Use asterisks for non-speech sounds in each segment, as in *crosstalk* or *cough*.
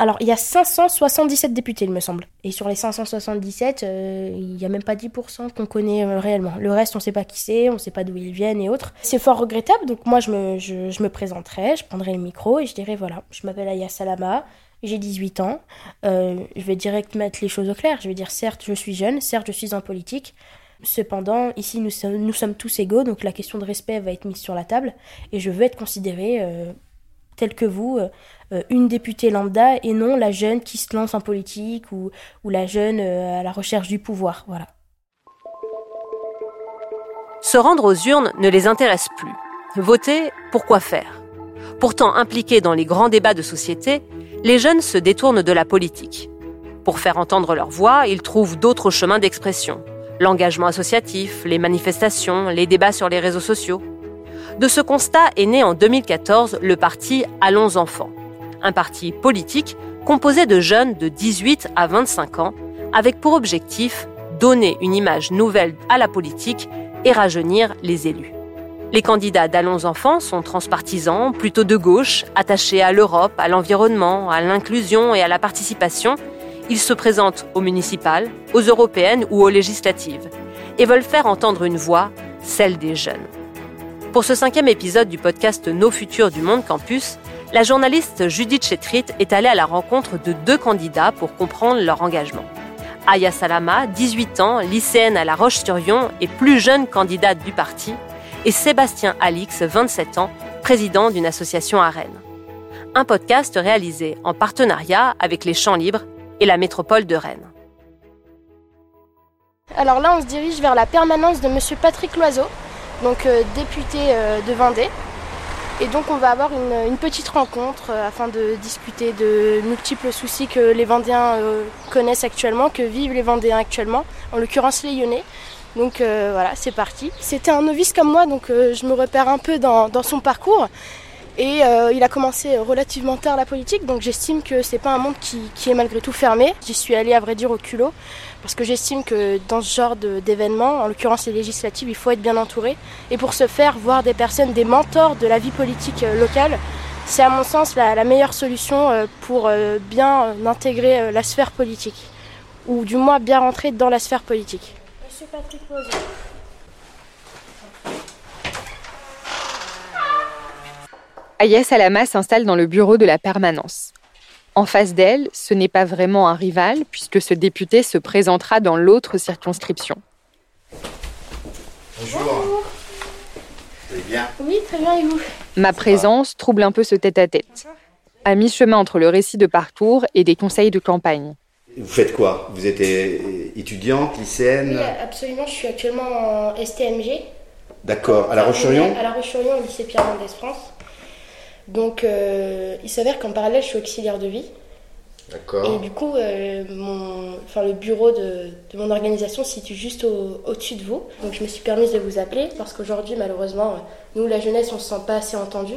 Alors, il y a 577 députés, il me semble. Et sur les 577, euh, il n'y a même pas 10% qu'on connaît euh, réellement. Le reste, on ne sait pas qui c'est, on ne sait pas d'où ils viennent et autres. C'est fort regrettable, donc moi, je me, je, me présenterai, je prendrai le micro et je dirai voilà, je m'appelle Aya Salama, j'ai 18 ans. Euh, je vais direct mettre les choses au clair. Je vais dire certes, je suis jeune, certes, je suis en politique. Cependant, ici, nous sommes, nous sommes tous égaux, donc la question de respect va être mise sur la table. Et je veux être considérée telle que vous, euh, une députée lambda, et non la jeune qui se lance en politique ou, ou la jeune à la recherche du pouvoir. Voilà. Se rendre aux urnes ne les intéresse plus. Voter, pourquoi faire? Pourtant impliqués dans les grands débats de société, les jeunes se détournent de la politique. Pour faire entendre leur voix, ils trouvent d'autres chemins d'expression. L'engagement associatif, les manifestations, les débats sur les réseaux sociaux. De ce constat est né en 2014 le parti Allons enfants, un parti politique composé de jeunes de 18 à 25 ans, avec pour objectif donner une image nouvelle à la politique et rajeunir les élus. Les candidats d'Allons Enfants sont transpartisans, plutôt de gauche, attachés à l'Europe, à l'environnement, à l'inclusion et à la participation. Ils se présentent aux municipales, aux européennes ou aux législatives et veulent faire entendre une voix, celle des jeunes. Pour ce cinquième épisode du podcast Nos futurs du Monde Campus, la journaliste Judith Chetrit est allée à la rencontre de deux candidats pour comprendre leur engagement. Aya Salama, 18 ans, lycéenne à La Roche-sur-Yon et plus jeune candidate du parti, et Sébastien Alix, 27 ans, président d'une association à Rennes. Un podcast réalisé en partenariat avec les Champs Libres et la métropole de Rennes. Alors là, on se dirige vers la permanence de Monsieur Patrick Loiseau, donc euh, député euh, de Vendée. Et donc on va avoir une, petite rencontre euh, afin de discuter de multiples soucis que les Vendéens connaissent actuellement, que vivent les Vendéens actuellement, en l'occurrence les Lyonnais. Donc voilà, c'est parti. C'était un novice comme moi, donc je me repère un peu dans son parcours. Et euh, il a commencé relativement tard la politique, donc j'estime que c'est pas un monde qui, est malgré tout fermé. J'y suis allée à vrai dire au culot, parce que j'estime que dans ce genre d'événements, en l'occurrence les législatives, il faut être bien entouré. Et pour ce faire, voir des personnes, des mentors de la vie politique euh, locale, c'est à mon sens la, meilleure solution euh, pour euh, bien intégrer euh, la sphère politique, ou du moins bien rentrer dans la sphère politique. Monsieur Patrick. Aya Salama s'installe dans le bureau de la permanence. En face d'elle, ce n'est pas vraiment un rival, puisque ce député se présentera dans l'autre circonscription. Bonjour. Bonjour. Vous allez bien? Oui, très bien, et vous? Ma présence trouble un peu ce tête-à-tête, à mi-chemin entre le récit de parcours et des conseils de campagne. Vous faites quoi? Vous êtes euh, étudiante, lycéenne? Oui, absolument, je suis actuellement en STMG. D'accord. À La Roche-sur-Yon? À La Roche-sur-Yon, au lycée Pierre Mendès France. Donc, euh, il s'avère qu'en parallèle, je suis auxiliaire de vie. Et D'accord. du coup, euh, mon, enfin, le bureau de, de mon organisation se situe juste au- au-dessus de vous. Donc, je me suis permise de vous appeler parce qu'aujourd'hui, malheureusement, nous, la jeunesse, on ne se sent pas assez entendu.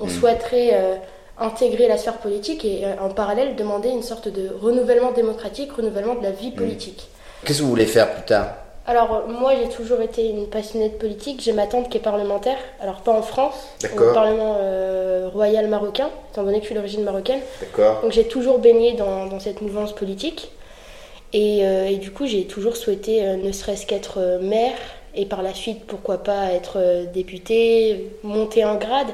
On Mm. souhaiterait euh, intégrer la sphère politique et en parallèle demander une sorte de renouvellement démocratique, renouvellement de la vie politique. Qu'est-ce que vous voulez faire plus tard? Alors, moi, j'ai toujours été une passionnée de politique. J'ai ma tante qui est parlementaire. Alors, pas en France, au Parlement euh, royal marocain, étant donné que je suis d'origine marocaine. D'accord. Donc, j'ai toujours baigné dans, dans cette mouvance politique. Et, euh, et du coup, j'ai toujours souhaité, euh, ne serait-ce qu'être maire, et par la suite, pourquoi pas être euh, député, monter en grade.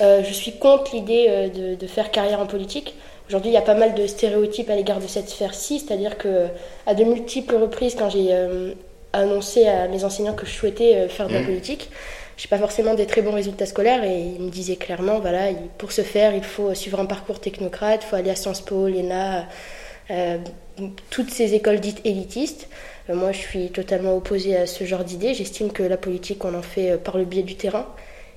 Je suis contre l'idée de, de faire carrière en politique. Aujourd'hui, il y a pas mal de stéréotypes à l'égard de cette sphère-ci, c'est-à-dire que à de multiples reprises, quand j'ai euh, annoncé à mes enseignants que je souhaitais euh, faire de la Mhm. politique, j'ai pas forcément des très bons résultats scolaires et ils me disaient clairement, voilà, il- pour ce faire, il faut suivre un parcours technocrate, il faut aller à Sciences Po, l'ENA, euh, toutes ces écoles dites élitistes. Euh, moi, je suis totalement opposée à ce genre d'idée. J'estime que la politique, on en fait par le biais du terrain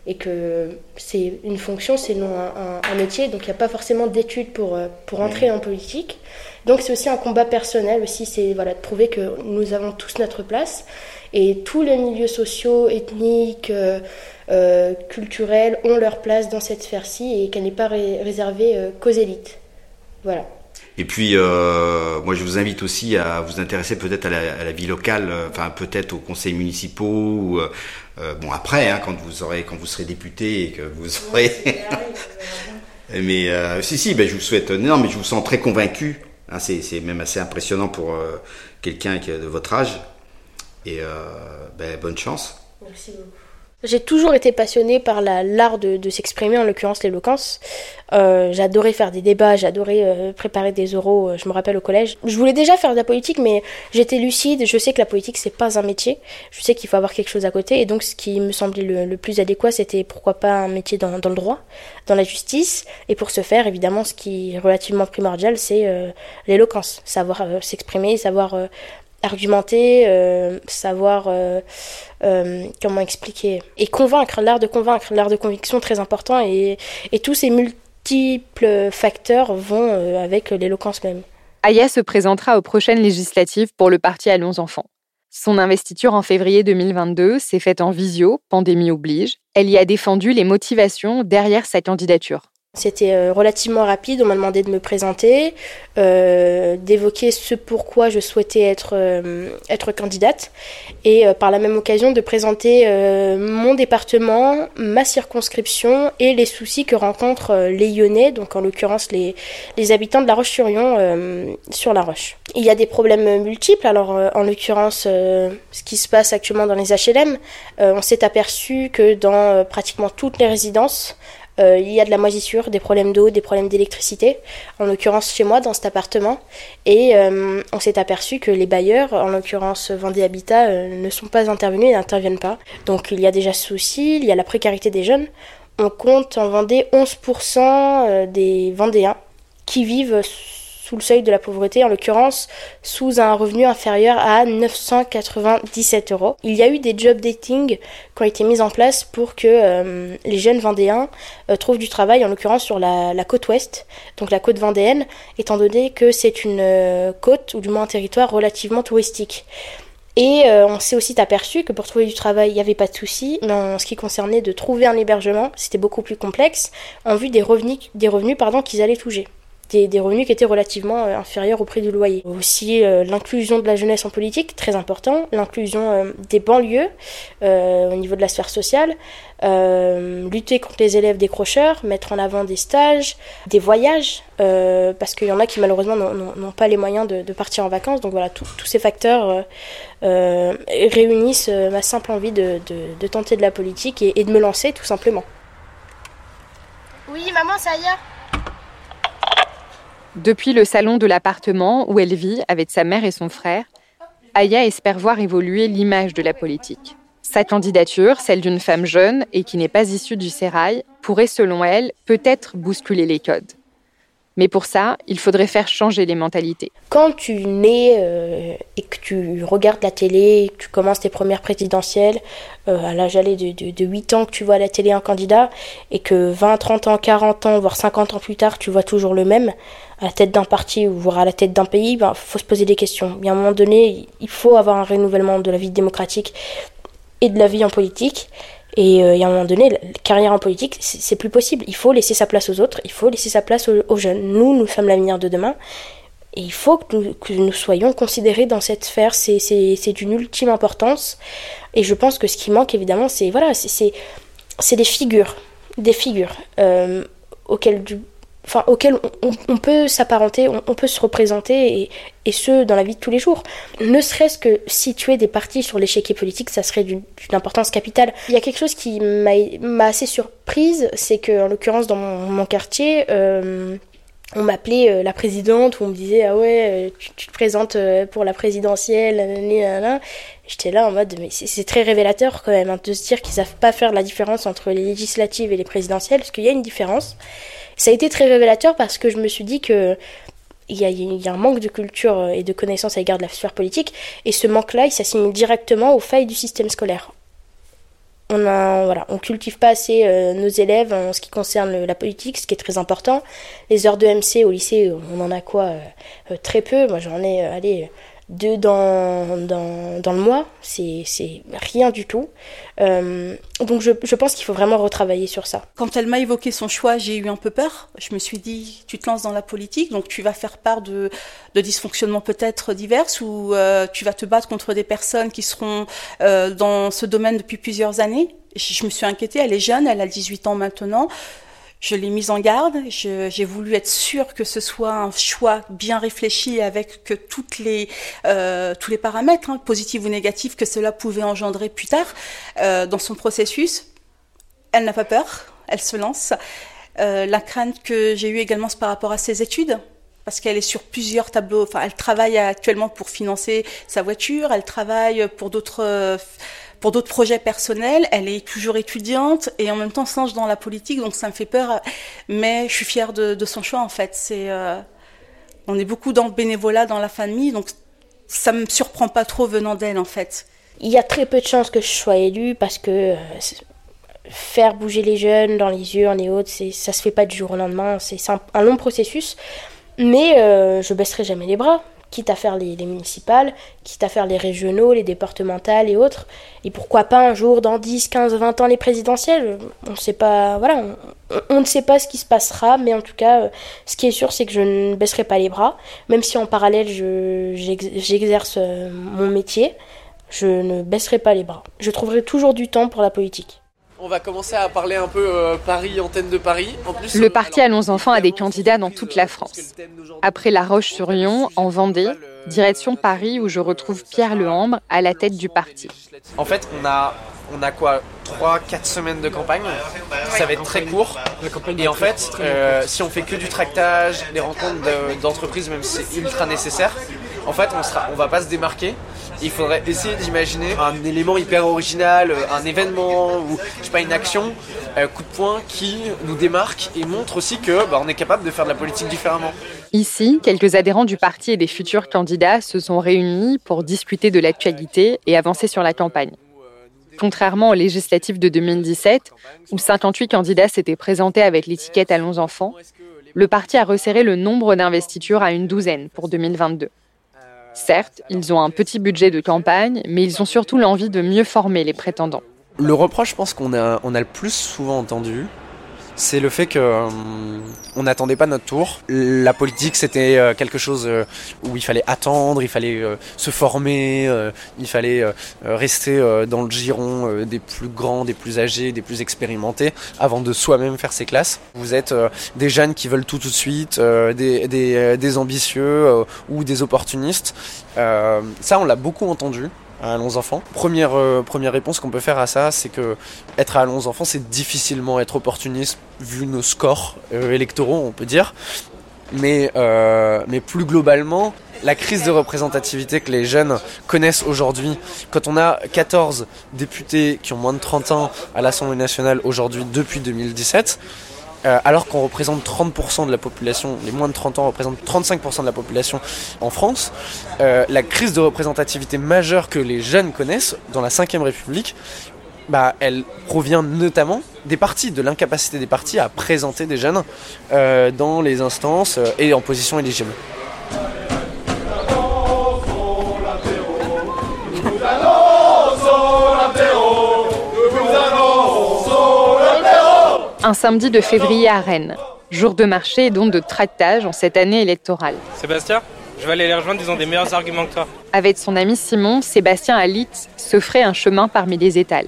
et que c'est une fonction, c'est non un, un- un métier. Donc, il n'y a pas forcément d'études pour, pour entrer en politique. Donc, c'est aussi un combat personnel aussi, c'est voilà, de prouver que nous avons tous notre place et tous les milieux sociaux, ethniques, euh, euh, culturels ont leur place dans cette sphère-ci et qu'elle n'est pas ré- réservée euh, qu'aux élites. Voilà. Et puis, euh, moi, je vous invite aussi à vous intéresser peut-être à la, à la vie locale, euh, enfin peut-être aux conseils municipaux. Ou, bon, après, hein, quand vous aurez, quand vous serez député et que vous aurez, *laughs* Mais si, si, ben, je vous souhaite. Non, mais je vous sens très convaincu. Hein, c'est même assez impressionnant pour quelqu'un qui de votre âge. Et ben, bonne chance. Merci beaucoup. J'ai toujours été passionnée par l'art de, s'exprimer, en l'occurrence l'éloquence. Euh, j'adorais faire des débats, j'adorais euh, préparer des oraux, euh, je me rappelle au collège. Je voulais déjà faire de la politique, mais j'étais lucide, je sais que la politique c'est pas un métier, je sais qu'il faut avoir quelque chose à côté, et donc ce qui me semblait le, plus adéquat c'était pourquoi pas un métier dans, dans, le droit, dans la justice, et pour ce faire évidemment ce qui est relativement primordial c'est l'éloquence, savoir s'exprimer, savoir argumenter, euh, savoir euh, euh, comment expliquer et convaincre, l'art de convaincre, l'art de conviction très important et, tous ces multiples facteurs vont avec l'éloquence même. Aya se présentera aux prochaines législatives pour le parti Allons Enfants. Son investiture en février 2022 s'est faite en visio, pandémie oblige. Elle y a défendu les motivations derrière sa candidature. C'était euh, relativement rapide, on m'a demandé de me présenter, euh, d'évoquer ce pourquoi je souhaitais être, euh, candidate et par la même occasion de présenter mon département, ma circonscription et les soucis que rencontrent les Lyonnais, donc en l'occurrence les, les habitants de La Roche-sur-Yon sur La Roche. Il y a des problèmes multiples, alors en l'occurrence ce qui se passe actuellement dans les HLM, on s'est aperçu que dans pratiquement toutes les résidences, euh, il y a de la moisissure, des problèmes d'eau, des problèmes d'électricité, en l'occurrence chez moi dans cet appartement. Et euh, on s'est aperçu que les bailleurs, en l'occurrence Vendée Habitat, euh, ne sont pas intervenus et n'interviennent pas. Donc il y a déjà ce souci, il y a la précarité des jeunes. On compte en Vendée 11% des Vendéens qui vivent sous le seuil de la pauvreté, en l'occurrence sous un revenu inférieur à 997 euros. Il y a eu des job dating qui ont été mis en place pour que euh, les jeunes vendéens euh, trouvent du travail, en l'occurrence sur la, côte ouest, donc la côte vendéenne, étant donné que c'est une euh, côte, ou du moins un territoire relativement touristique. Et on s'est aussi aperçu que pour trouver du travail, il n'y avait pas de souci. Mais en ce qui concernait de trouver un hébergement, c'était beaucoup plus complexe en vue des revenus, des revenus qu'ils allaient toucher des, revenus qui étaient relativement euh, inférieurs au prix du loyer. Aussi euh, l'inclusion de la jeunesse en politique, très important, l'inclusion euh, des banlieues au niveau de la sphère sociale, lutter contre les élèves décrocheurs, mettre en avant des stages, des voyages, parce qu'il y en a qui malheureusement n'ont pas les moyens de, partir en vacances. Donc voilà, tous ces facteurs réunissent ma simple envie de, tenter de la politique et, et de me lancer tout simplement. Oui, maman, ça y est depuis le salon de l'appartement où elle vit avec sa mère et son frère, Aya espère voir évoluer l'image de la politique. Sa candidature, celle d'une femme jeune et qui n'est pas issue du sérail, pourrait selon elle peut-être bousculer les codes. Mais pour ça, il faudrait faire changer les mentalités. Quand tu nais euh, et que tu regardes la télé, que tu commences tes premières présidentielles, euh, à l'âge de, de, de, 8 ans que tu vois à la télé un candidat, et que 20, 30 ans, 40 ans, voire 50 ans plus tard, tu vois toujours le même, à la tête d'un parti ou voire à la tête d'un pays, il ben, faut se poser des questions. à un moment donné, il faut avoir un renouvellement de la vie démocratique et de la vie en politique. Et euh, y a un moment donné, la carrière en politique, c'est plus possible. Il faut laisser sa place aux autres, il faut laisser sa place aux, jeunes. Nous, nous sommes l'avenir de demain. Et il faut que nous, soyons considérés dans cette sphère. C'est d'une ultime importance. Et je pense que ce qui manque, évidemment, c'est voilà, des figures. Des figures euh, auxquelles du, enfin, auquel on, peut s'apparenter, on, peut se représenter, et, et, ce, dans la vie de tous les jours. Ne serait-ce que situer des partis sur l'échiquier politique, ça serait d'une importance capitale. Il y a quelque chose qui m'a assez surprise, c'est que, en l'occurrence, dans mon, quartier, euh, on m'appelait euh, la présidente, ou on me disait, ah ouais, euh, tu, te présentes pour la présidentielle, J'étais là en mode, mais c'est très révélateur quand même, hein, de se dire qu'ils savent pas faire la différence entre les législatives et les présidentielles, parce qu'il y a une différence. Ça a été très révélateur parce que je me suis dit que il y, a, un manque de culture et de connaissances à l'égard de la sphère politique, et ce manque-là, il s'assimile directement aux failles du système scolaire. On a, voilà, on cultive pas assez euh, nos élèves en ce qui concerne la politique, ce qui est très important. Les heures de MC au lycée, on en a quoi euh, euh, Très peu. Moi, j'en ai, allez, deux dans, dans, dans le mois, c'est rien du tout. Euh, donc je, je pense qu'il faut vraiment retravailler sur ça. Quand elle m'a évoqué son choix, j'ai eu un peu peur. Je me suis dit, tu te lances dans la politique, donc tu vas faire part de, de dysfonctionnements peut-être divers ou euh, tu vas te battre contre des personnes qui seront euh, dans ce domaine depuis plusieurs années? Je, je me suis inquiétée, elle est jeune, elle a 18 ans maintenant je l'ai mise en garde. J'ai voulu être sûre que ce soit un choix bien réfléchi avec que les, euh, tous les paramètres, hein, positifs ou négatifs, que cela pouvait engendrer plus tard euh, dans son processus. Elle n'a pas peur, elle se lance. Euh, la crainte que j'ai eue également, par rapport à ses études parce qu'elle est sur plusieurs tableaux. Enfin, elle travaille actuellement pour financer sa voiture, elle travaille pour d'autres pour d'autres projets personnels. Elle est toujours étudiante et en même temps se dans la politique, donc ça me fait peur. Mais je suis fière de, son choix en fait. Euh, on est beaucoup dans le bénévolat dans la famille, donc ça me surprend pas trop venant d'elle en fait. Il y a très peu de chances que je sois élue parce que euh, faire bouger les jeunes dans les urnes et autres, c'est, ça se fait pas du jour au lendemain. C'est un, long processus. Mais euh, je baisserai jamais les bras quitte à faire les, municipales, quitte à faire les régionaux, les départementales et autres. Et pourquoi pas un jour, dans 10, 15, 20 ans, les présidentielles? On sait pas, voilà, on, ne sait pas ce qui se passera, mais en tout cas, euh, ce qui est sûr, c'est que je ne baisserai pas les bras, même si en parallèle, j'exerce euh, mon métier, je ne baisserai pas les bras. Je trouverai toujours du temps pour la politique. On va commencer à parler un peu euh, Paris, antenne de Paris. En plus, le parti Allons Enfants a des candidats dans toute la France. Après La Roche-sur-Yon, en Vendée, direction Paris où je retrouve Pierre Lehambre à la tête du parti. En fait, on a, on a quoi 3-4 semaines de campagne. Ça va être très court. Et en fait, euh, si on fait que du tractage, des rencontres d'entreprises, même si c'est ultra nécessaire, en fait, on sera, on va pas se démarquer il faudrait essayer d'imaginer un élément hyper original, euh, un événement ou pas une action, un euh, coup de poing qui nous démarque et montre aussi que bah, est capable de faire de la politique différemment. Ici, quelques adhérents du parti et des futurs candidats se sont réunis pour discuter de l'actualité et avancer sur la campagne. Contrairement aux législatives de 2017, où 58 candidats s'étaient présentés avec l'étiquette Allons enfants, le parti a resserré le nombre d'investitures à une douzaine pour 2022. Certes, ils ont un petit budget de campagne, mais ils ont surtout l'envie de mieux former les prétendants. Le reproche, je pense qu'on a, a le plus souvent entendu, c'est le fait que euh, on n'attendait pas notre tour. La politique, c'était euh, quelque chose euh, où il fallait attendre, il fallait se former, il fallait rester dans le giron des plus grands, des plus âgés, des plus expérimentés, avant de soi-même faire ses classes. Vous êtes des jeunes qui veulent tout tout de suite, des, des, des ambitieux ou des opportunistes. ça, on l'a beaucoup entendu à Allons Enfants. Première, euh, première réponse qu'on peut faire à ça, c'est que être à Allons Enfants, c'est difficilement être opportuniste vu nos scores euh, électoraux, on peut dire. Mais, euh, mais plus globalement, la crise de représentativité que les jeunes connaissent aujourd'hui, quand on a 14 députés qui ont moins de 30 ans à l'Assemblée nationale aujourd'hui depuis 2017, euh, alors qu'on représente 30% de la population, les moins de 30 ans représentent 35% de la population en France, euh, la crise de représentativité majeure que les jeunes connaissent dans la 5ème République, bah, elle provient notamment des partis, de l'incapacité des partis à présenter des jeunes euh, dans les instances et en position éligible. Un samedi de février à Rennes, jour de marché et donc de tractage en cette année électorale. Sébastien, je vais aller les rejoindre, ils ont des meilleurs arguments que toi. Avec son ami Simon, Sébastien Alit se ferait un chemin parmi les étals.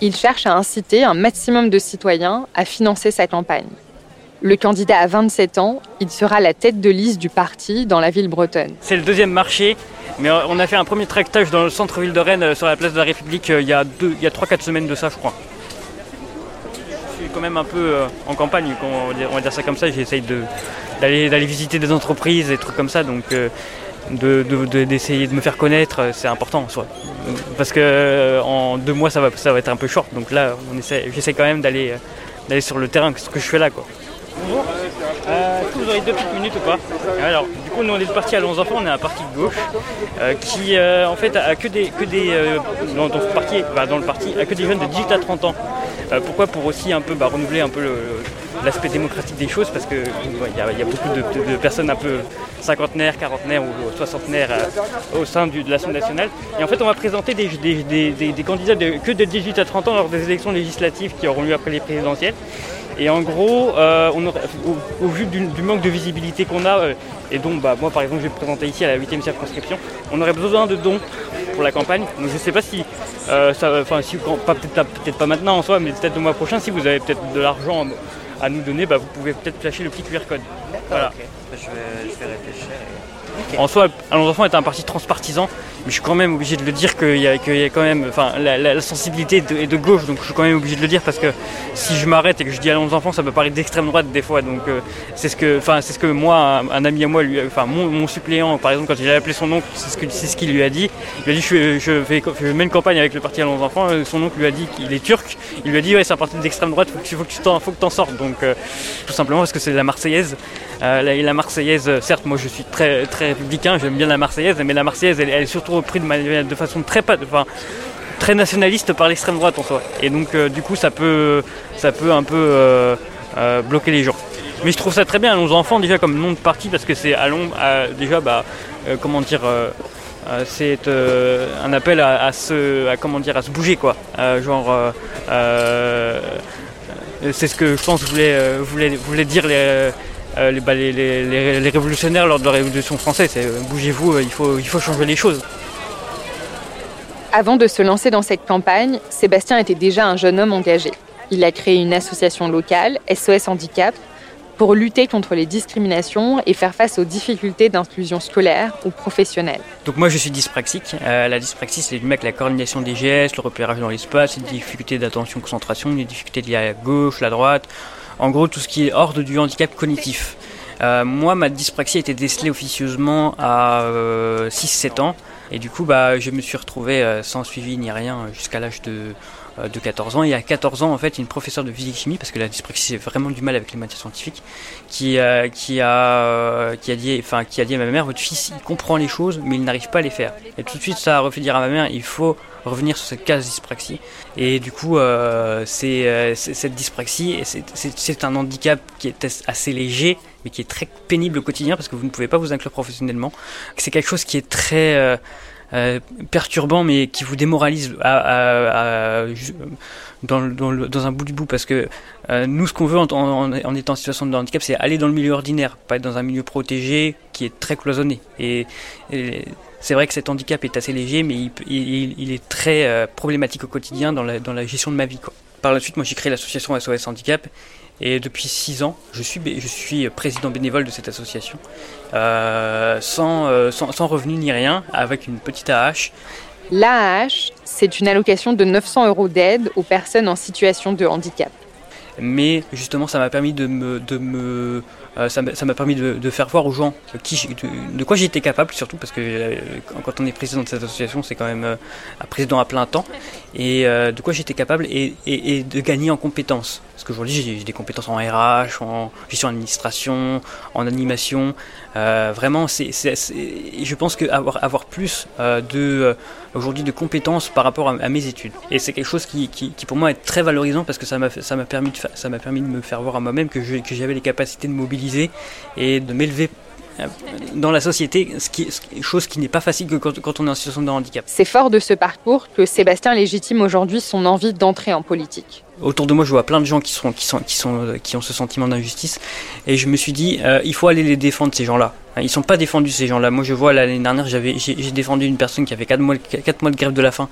Il cherche à inciter un maximum de citoyens à financer sa campagne. Le candidat a 27 ans, il sera la tête de liste du parti dans la ville bretonne. C'est le deuxième marché, mais on a fait un premier tractage dans le centre-ville de Rennes euh, sur la place de la République euh, il y a, il y a 3-4 semaines de ça, je crois quand même un peu euh, en campagne, on va dire ça comme ça. J'essaye d'aller visiter des entreprises, des trucs comme ça. Donc euh, d'essayer de, me faire connaître, euh, c'est important en soi. Parce que en deux mois, ça va, ça va être un peu short. Donc là, j'essaie quand même d'aller sur le terrain, ce que je fais là. Quoi. Bonjour. Vous aurez deux petites minutes ou pas? Alors, du coup, nous on est parti à 11 enfants, on est un parti de gauche qui en fait a que des, que des parti, a que des jeunes de 18 à 30 ans. Euh, pourquoi Pour aussi un peu bah, renouveler un peu l'aspect démocratique des choses parce qu'il y, a beaucoup de, personnes un peu cinquantenaires, quarantenaires ou soixantenaires euh, au sein de l'Assemblée nationale. Et en fait, on va présenter des, candidats que de 18 à 30 ans lors des élections législatives qui auront lieu après les présidentielles. Et en gros, euh, au, vu du, manque de visibilité qu'on a, et dont bah, moi par exemple je vais présenter ici à la 8e circonscription, on aurait besoin de dons pour la campagne. Donc je ne sais pas si euh, enfin, si, peut-être pas maintenant en soi, mais peut-être le mois prochain, si vous avez peut-être de l'argent à nous donner, bah, vous pouvez peut-être flasher le petit QR code. Voilà. Je, vais, je vais réfléchir. En soi, Allons enfants est un parti transpartisan, mais je suis quand même obligé de le dire qu'il y, a quand même, enfin, la, sensibilité est de, gauche, donc je suis quand même obligé de le dire parce que si je m'arrête et que je dis Allons enfants, ça peut paraître d'extrême droite des fois. Donc euh, c'est ce que, enfin, c'est ce que moi, un, ami à moi, lui, enfin, mon, suppléant, par exemple, quand il a appelé son oncle, c'est ce c'est ce qu'il lui a dit. Il a dit je, fais, je campagne avec le parti Allons enfants. Euh, son oncle lui a dit qu'il est turc. Il lui a dit ouais, c'est un parti d'extrême droite, il faut, que tu t'en, faut que sortes. Donc euh, tout simplement parce que c'est la Marseillaise. la, la, Marseillaise, certes, moi je suis très très républicain, j'aime bien la Marseillaise, mais la Marseillaise, elle, est surtout reprise de, de façon très, enfin, très nationaliste par l'extrême droite en soi. Et donc, euh, du coup, ça peut, ça peut un peu euh, euh, bloquer les gens. Mais je trouve ça très bien, Allons enfants, déjà comme nom de parti, parce que c'est Allons, déjà, bah, comment dire. c'est un appel à, se, à, comment dire, à se bouger quoi. genre, c'est ce que je pense voulait, voulait, voulait dire les, euh, bah, les, les, révolutionnaires lors de la Révolution française. C'est euh, bougez-vous, euh, il faut, il faut changer les choses. Avant de se lancer dans cette campagne, Sébastien était déjà un jeune homme engagé. Il a créé une association locale, SOS Handicap, pour lutter contre les discriminations et faire face aux difficultés d'inclusion scolaire ou professionnelle. Donc moi je suis dyspraxique. la dyspraxie c'est du mec la coordination des gestes, le repérage dans l'espace, les difficultés d'attention, concentration, les difficultés liées à la gauche, la droite, en gros, tout ce qui est hors du handicap cognitif. Euh, moi, ma dyspraxie a été décelée officieusement à 6-7 euh, ans. Et du coup, bah, je me suis retrouvé euh, sans suivi ni rien jusqu'à l'âge de, de 14 ans. Et à 14 ans, en fait, une professeure de physique-chimie, parce que la dyspraxie, c'est vraiment du mal avec les matières scientifiques, qui, qui, a, qui, a dit, qui a dit à ma mère, votre fils, il comprend les choses, mais il n'arrive pas à les faire. Et tout de suite, ça a refait dire à ma mère, il faut revenir sur cette case dyspraxie. Et du coup, euh, c'est cette dyspraxie, c'est un handicap qui est assez léger, mais qui est très pénible au quotidien parce que vous ne pouvez pas vous inclure professionnellement. C'est quelque chose qui est très euh, euh, perturbant, mais qui vous démoralise dans, un bout du bout parce que nous, ce qu'on veut en, en, étant en situation de handicap, c'est aller dans le milieu ordinaire, pas être dans un milieu protégé qui est très cloisonné. et c'est vrai que cet handicap est assez léger, mais il, est très euh, problématique au quotidien dans la, gestion de ma vie. Par la suite, moi j'ai créé l'association SOS Handicap et depuis 6 ans, je suis, je suis président bénévole de cette association, euh, sans, euh, sans, sans, revenu ni rien, avec une petite AH. L'AH, c'est une allocation de 900 euros d'aide aux personnes en situation de handicap. Mais justement, ça m'a permis de me, de me ça m'a permis de, faire voir aux gens de, quoi j'étais capable, surtout parce que euh, quand on est président de cette association, c'est quand même euh, un président à plein temps, et de quoi j'étais capable et, de gagner en compétences. Parce qu'aujourd'hui, j'ai des compétences en RH, en gestion d'administration, en animation. vraiment, c'est, je pense qu'avoir avoir plus de aujourd'hui de compétences par rapport à, mes études. Et c'est quelque chose qui, qui, pour moi est très valorisant parce que ça m'a permis de ça m'a permis de me faire voir à moi-même que j'avais les capacités de mobiliser et de m'élever euh, dans la société, ce qui, chose qui n'est pas facile que quand, on est en situation de handicap. C'est fort de ce parcours que Sébastien légitime aujourd'hui son envie d'entrer en politique autour de moi, je vois plein de gens qui sont qui sont qui sont qui ont ce sentiment d'injustice, et je me suis dit, euh, il faut aller les défendre ces gens-là. Ils sont pas défendus ces gens-là. Moi, je vois l'année dernière, j'avais j'ai défendu une personne qui avait 4 mois quatre mois de grève de la faim,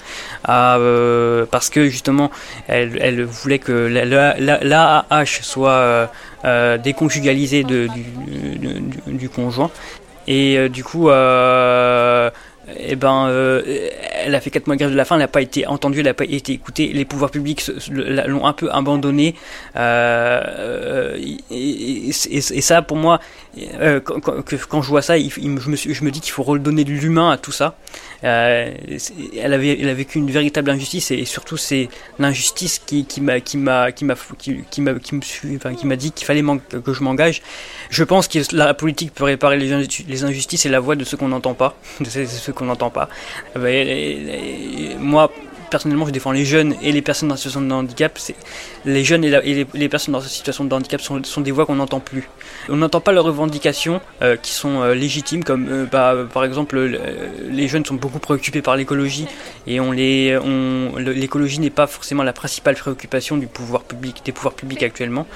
euh, parce que justement, elle, elle voulait que l'AAH soit euh, déconjugalisée de, du, du, conjoint, et du coup eh ben, euh, elle a fait 4 mois de grève de la faim, elle n'a pas été entendue, elle n'a pas été écoutée, les pouvoirs publics l'ont un peu abandonnée. Euh, et, ça, pour moi, euh, quand, je vois ça, je, me, dis qu'il faut redonner de l'humain à tout ça. elle, a vécu une véritable injustice et, surtout c'est l'injustice qui, m'a dit qu'il fallait que je m'engage. Je pense que la politique peut réparer les, les injustices et la voix de ceux qu'on n'entend pas, de ceux qu'on n'entend pas. Moi, personnellement, je défends les jeunes et les personnes en situation de handicap. Les jeunes et, les, personnes en situation de handicap sont, sont des voix qu'on n'entend plus. On n'entend pas leurs revendications euh, qui sont euh, légitimes, comme euh, bah, par exemple, les jeunes sont beaucoup préoccupés par l'écologie et on les, on, l'écologie n'est pas forcément la principale préoccupation du pouvoir public, des pouvoirs publics actuellement.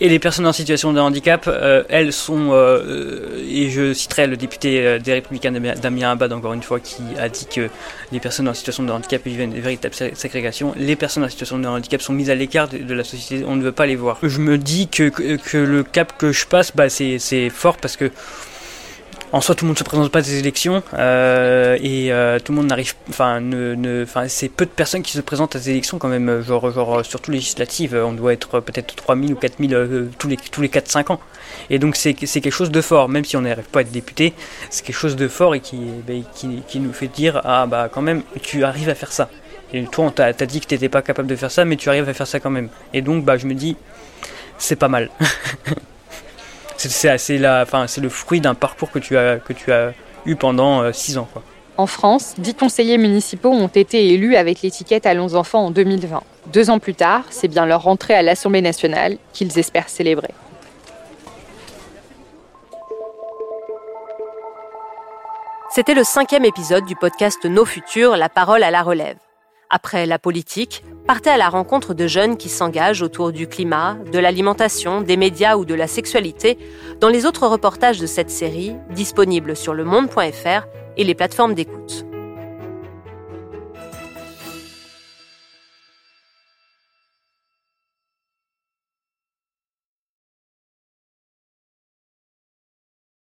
Et les personnes en situation de handicap, elles sont, et je citerai le député des Républicains Damien Abad encore une fois, qui a dit que les personnes en situation de handicap vivent une ségrégation. Les personnes en situation de handicap sont mises à l'écart de, la société, on ne veut pas les voir. Je me dis que, que, le cap que je passe, bah, c'est fort parce que en soi, tout le monde ne se présente pas des élections euh, et euh, tout le monde n'arrive, enfin, ne, c'est peu de personnes qui se présentent à des élections quand même, genre, genre surtout législatives, on doit être peut-être 3000 ou 4000 euh, tous les tous les 4-5 ans. Et donc c'est quelque chose de fort, même si on n'arrive pas à être député, c'est quelque chose de fort et qui, ben, qui, qui, nous fait dire ah bah quand même tu arrives à faire ça. Et toi on t'a dit que tu n'étais pas capable de faire ça, mais tu arrives à faire ça quand même. Et donc bah je me dis c'est pas mal. *laughs* c'est le fruit d'un parcours que tu as, que tu as eu pendant 6 euh, ans. Quoi. En France, 10 conseillers municipaux ont été élus avec l'étiquette Allons enfants en 2020. Deux ans plus tard, c'est bien leur rentrée à l'Assemblée nationale qu'ils espèrent célébrer. C'était le cinquième épisode du podcast Nos Futurs, la parole à la relève. Après la politique, partez à la rencontre de jeunes qui s'engagent autour du climat, de l'alimentation, des médias ou de la sexualité dans les autres reportages de cette série disponibles sur le monde.fr et les plateformes d'écoute.